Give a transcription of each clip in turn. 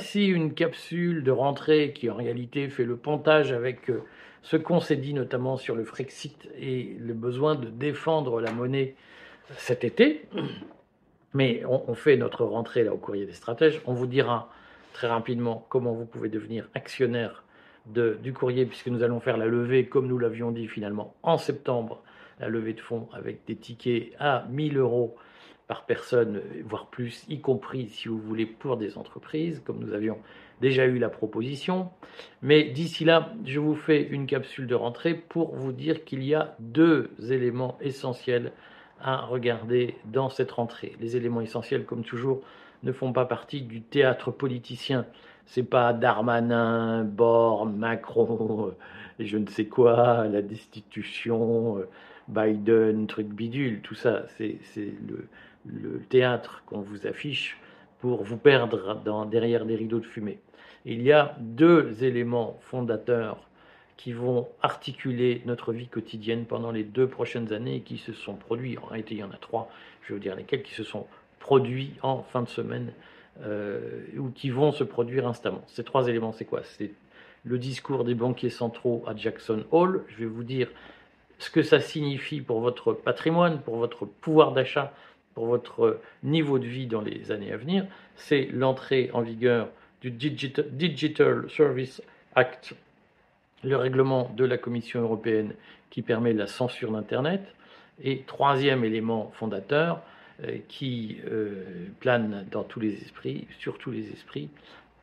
Voici une capsule de rentrée qui en réalité fait le pontage avec euh, ce qu'on s'est dit notamment sur le Frexit et le besoin de défendre la monnaie cet été. Mais on, fait notre rentrée là au courrier des stratèges. On vous dira très rapidement comment vous pouvez devenir actionnaire du courrier puisque nous allons faire la levée comme nous l'avions dit finalement en septembre, la levée de fonds avec des tickets à 1000 euros par personne, voire plus, y compris si vous voulez pour des entreprises, comme nous avions déjà eu la proposition. Mais d'ici là, je vous fais une capsule de rentrée pour vous dire qu'il y a deux éléments essentiels à regarder dans cette rentrée. Les éléments essentiels, comme toujours, ne font pas partie du théâtre politicien. C'est pas Darmanin, Borne, Macron, je ne sais quoi, la destitution, Biden, truc bidule, tout ça. C'est le, le théâtre qu'on vous affiche pour vous perdre dans, derrière des rideaux de fumée. Il y a deux éléments fondateurs qui vont articuler notre vie quotidienne pendant les deux prochaines années et qui se sont produits, en réalité il y en a trois, je vais vous dire lesquels, qui se sont produits en fin de semaine euh, ou qui vont se produire instamment. Ces trois éléments, c'est quoi? C'est le discours des banquiers centraux à Jackson Hole, je vais vous dire ce que ça signifie pour votre patrimoine, pour votre pouvoir d'achat, pour votre niveau de vie dans les années à venir, c'est l'entrée en vigueur du Digital, Service Act, le règlement de la Commission européenne qui permet la censure d'Internet. Et troisième élément fondateur euh, qui euh, plane dans tous les esprits, sur tous les esprits,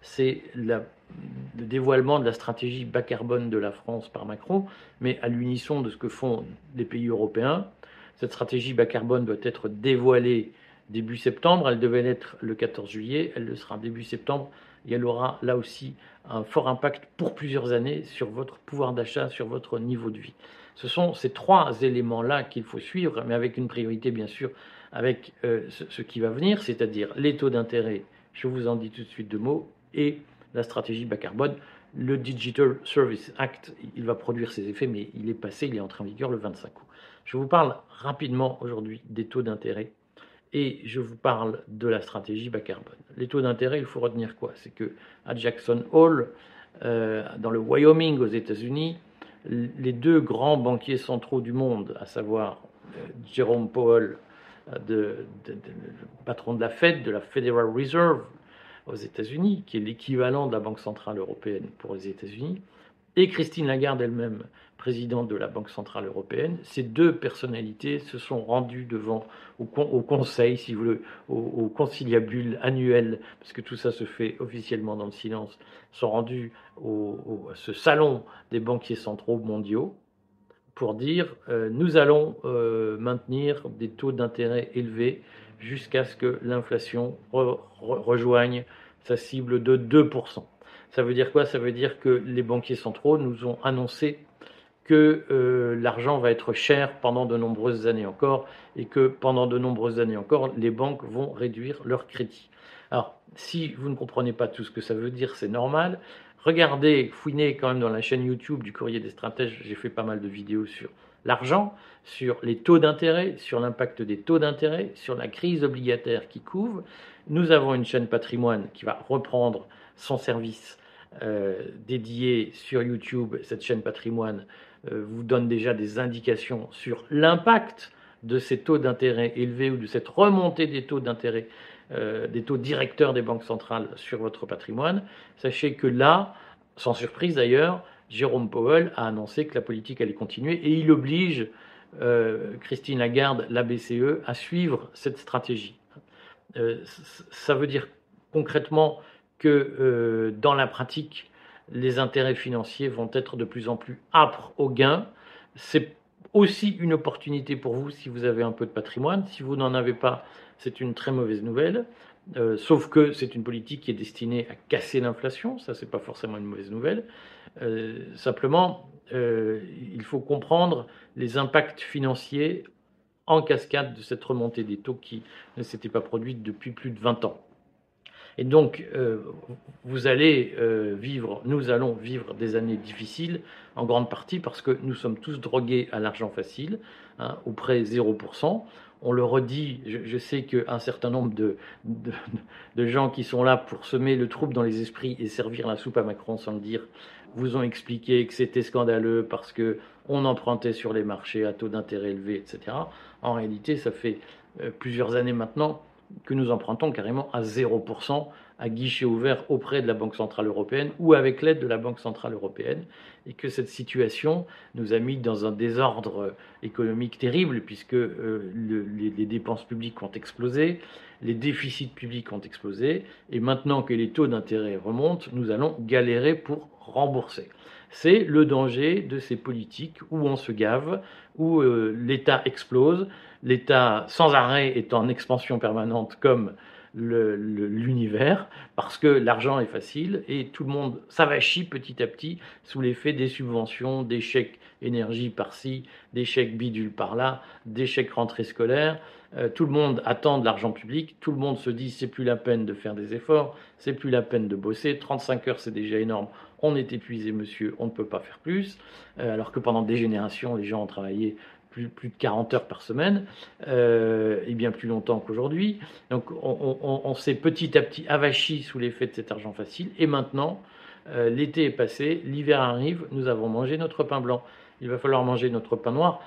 c'est le dévoilement de la stratégie bas carbone de la France par Macron, mais à l'unisson de ce que font les pays européens, cette stratégie bas carbone doit être dévoilée début septembre. Elle devait l'être le 14 juillet. Elle le sera début septembre. Et elle aura là aussi un fort impact pour plusieurs années sur votre pouvoir d'achat, sur votre niveau de vie. Ce sont ces trois éléments-là qu'il faut suivre, mais avec une priorité bien sûr avec euh, ce, qui va venir, c'est-à-dire les taux d'intérêt, je vous en dis tout de suite deux mots, et la stratégie bas carbone. Le Digital Service Act, il va produire ses effets, mais il est passé, il est entré en vigueur le 25 août. Je vous parle rapidement aujourd'hui des taux d'intérêt et je vous parle de la stratégie bas carbone. Les taux d'intérêt, il faut retenir quoi? C'est que à Jackson Hole, euh, dans le Wyoming aux États-Unis, les deux grands banquiers centraux du monde, à savoir euh, Jerome Powell, euh, le patron de la Fed, de la Federal Reserve aux États-Unis, qui est l'équivalent de la Banque centrale européenne pour les États-Unis, et Christine Lagarde elle-même, présidente de la Banque Centrale Européenne, ces deux personnalités se sont rendues devant, au, conseil, si vous voulez, au, conciliabule annuel, parce que tout ça se fait officiellement dans le silence, sont rendues au, à ce salon des banquiers centraux mondiaux pour dire euh, nous allons euh, maintenir des taux d'intérêt élevés jusqu'à ce que l'inflation rejoigne sa cible de 2%. Ça veut dire quoi? Ça veut dire que les banquiers centraux nous ont annoncé que euh, l'argent va être cher pendant de nombreuses années encore et que pendant de nombreuses années encore, les banques vont réduire leurs crédits. Alors, si vous ne comprenez pas tout ce que ça veut dire, c'est normal. Regardez, fouinez quand même dans la chaîne YouTube du Courrier des Stratèges, j'ai fait pas mal de vidéos sur l'argent, sur les taux d'intérêt, sur l'impact des taux d'intérêt, sur la crise obligataire qui couvre. Nous avons une chaîne patrimoine qui va reprendre son service euh, dédié sur YouTube. Cette chaîne patrimoine euh, vous donne déjà des indications sur l'impact de ces taux d'intérêt élevés ou de cette remontée des taux d'intérêt, euh, des taux directeurs des banques centrales sur votre patrimoine. Sachez que là, sans surprise d'ailleurs, Jérôme Powell a annoncé que la politique allait continuer et il oblige Christine Lagarde, la BCE, à suivre cette stratégie. ça veut dire concrètement que euh, dans la pratique, les intérêts financiers vont être de plus en plus âpres au gain. C'est aussi une opportunité pour vous si vous avez un peu de patrimoine. Si vous n'en avez pas, c'est une très mauvaise nouvelle. Euh, sauf que c'est une politique qui est destinée à casser l'inflation, ça c'est pas forcément une mauvaise nouvelle. Euh, simplement, il faut comprendre les impacts financiers en cascade de cette remontée des taux qui ne s'était pas produite depuis plus de 20 ans. Et donc, euh, vous allez euh, vivre, nous allons vivre des années difficiles, en grande partie parce que nous sommes tous drogués à l'argent facile, hein, au près 0%. On le redit, je, sais qu'un certain nombre de, de, gens qui sont là pour semer le trouble dans les esprits et servir la soupe à Macron sans le dire, vous ont expliqué que c'était scandaleux parce que on empruntait sur les marchés à taux d'intérêt élevés, etc. En réalité, ça fait euh, plusieurs années maintenant que nous empruntons carrément à 0% à guichet ouvert auprès de la Banque Centrale Européenne ou avec l'aide de la Banque Centrale Européenne, et que cette situation nous a mis dans un désordre économique terrible, puisque euh, les, dépenses publiques ont explosé, les déficits publics ont explosé, et maintenant que les taux d'intérêt remontent, nous allons galérer pour rembourser. C'est le danger de ces politiques où on se gave, où euh, l'État explose, l'État sans arrêt est en expansion permanente comme l'univers, parce que l'argent est facile et tout le monde s'avachit petit à petit sous l'effet des subventions, des chèques énergie par-ci, des chèques bidule par-là, des chèques rentrée scolaire. Euh, tout le monde attend de l'argent public, tout le monde se dit c'est plus la peine de faire des efforts, c'est plus la peine de bosser, 35 heures c'est déjà énorme, on est épuisé monsieur, on ne peut pas faire plus, euh, alors que pendant des générations les gens ont travaillé plus, de 40 heures par semaine, euh, et bien plus longtemps qu'aujourd'hui. Donc on, s'est petit à petit avachi sous l'effet de cet argent facile, et maintenant, euh, l'été est passé, l'hiver arrive, nous avons mangé notre pain blanc. Il va falloir manger notre pain noir.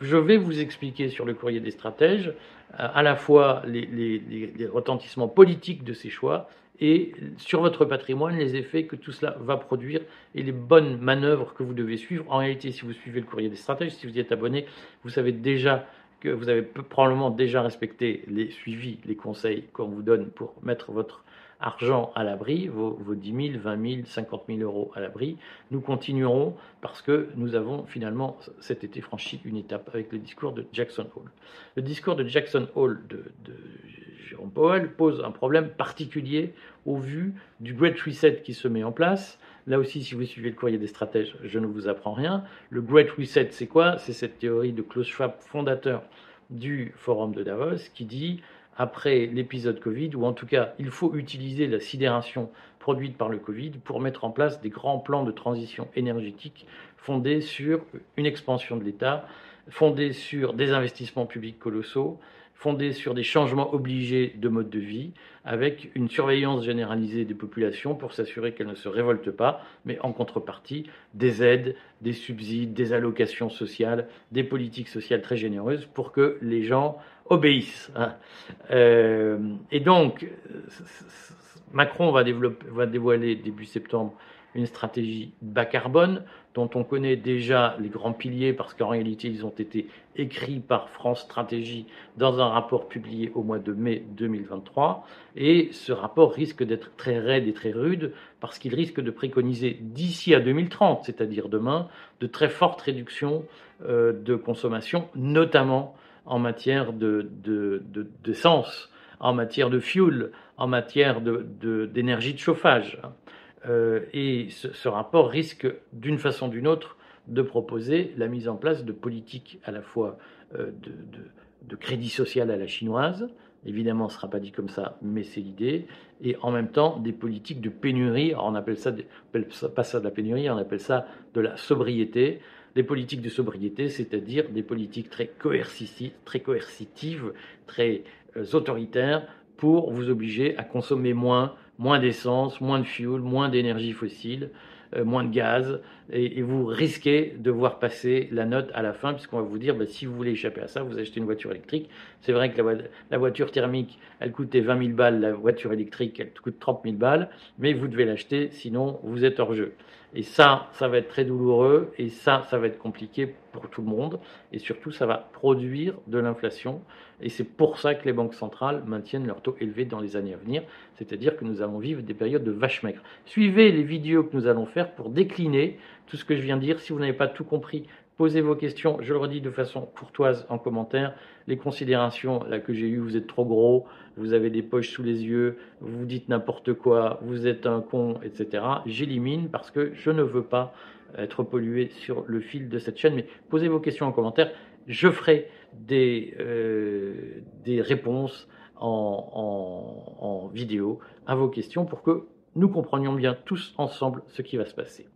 je vais vous expliquer sur le courrier des stratèges euh, à la fois les retentissements politiques de ces choix et sur votre patrimoine les effets que tout cela va produire et les bonnes manœuvres que vous devez suivre. En réalité, si vous suivez le courrier des stratèges, si vous y êtes abonné, vous savez déjà que vous avez probablement déjà respecté les suivis, les conseils qu'on vous donne pour mettre votre argent à l'abri, vos, vos 10 000, 20 000, 50 000 euros à l'abri. Nous continuerons parce que nous avons finalement cet été franchi une étape avec le discours de Jackson Hole. Le discours de Jackson Hole de Jérôme Powell pose un problème particulier au vu du Great Reset qui se met en place. Là aussi, si vous suivez le courrier des stratèges, je ne vous apprends rien. Le Great Reset, c'est quoi? C'est cette théorie de Klaus Schwab, fondateur du Forum de Davos, qui dit après l'épisode Covid, ou en tout cas, il faut utiliser la sidération produite par le Covid pour mettre en place des grands plans de transition énergétique fondés sur une expansion de l'État, fondés sur des investissements publics colossaux, fondée sur des changements obligés de mode de vie, avec une surveillance généralisée des populations pour s'assurer qu'elles ne se révoltent pas, mais en contrepartie des aides, des subsides, des allocations sociales, des politiques sociales très généreuses pour que les gens obéissent. Hein. Euh, et donc, Macron va, développer, va dévoiler début septembre une stratégie bas carbone dont on connaît déjà les grands piliers parce qu'en réalité ils ont été écrits par France Stratégie dans un rapport publié au mois de mai 2023 et ce rapport risque d'être très raide et très rude parce qu'il risque de préconiser d'ici à 2030, c'est-à-dire demain, de très fortes réductions euh, de consommation, notamment en matière de, d'essence, en matière de fuel, en matière d'énergie de chauffage. Euh, et ce, rapport risque, d'une façon ou d'une autre, de proposer la mise en place de politiques à la fois euh, de, crédit social à la chinoise, évidemment ce ne sera pas dit comme ça, mais c'est l'idée, et en même temps des politiques de pénurie, on appelle pas ça de la pénurie, on appelle ça de la sobriété, des politiques de sobriété, c'est-à-dire des politiques très coercitives, très, euh, autoritaires, pour vous obliger à consommer moins, moins d'essence, moins de fuel, moins d'énergie fossile, euh, moins de gaz, et, vous risquez de voir passer la note à la fin, puisqu'on va vous dire, bah, si vous voulez échapper à ça, vous achetez une voiture électrique. C'est vrai que la, voiture thermique, elle coûtait 20 000 balles, la voiture électrique, elle coûte 30 000 balles, mais vous devez l'acheter, sinon vous êtes hors jeu. Et ça, ça va être très douloureux, et ça, ça va être compliqué pour tout le monde, et surtout, ça va produire de l'inflation, et c'est pour ça que les banques centrales maintiennent leur taux élevé dans les années à venir, c'est-à-dire que nous allons vivre des périodes de vache maigre. Suivez les vidéos que nous allons faire pour décliner tout ce que je viens de dire. Si vous n'avez pas tout compris, posez vos questions, je le redis de façon courtoise en commentaire. Les considérations là que j'ai eues, vous êtes trop gros, vous avez des poches sous les yeux, vous dites n'importe quoi, vous êtes un con, etc. J'élimine parce que je ne veux pas être pollué sur le fil de cette chaîne. Mais posez vos questions en commentaire. Je ferai des, euh, des réponses en, en vidéo à vos questions pour que nous comprenions bien tous ensemble ce qui va se passer.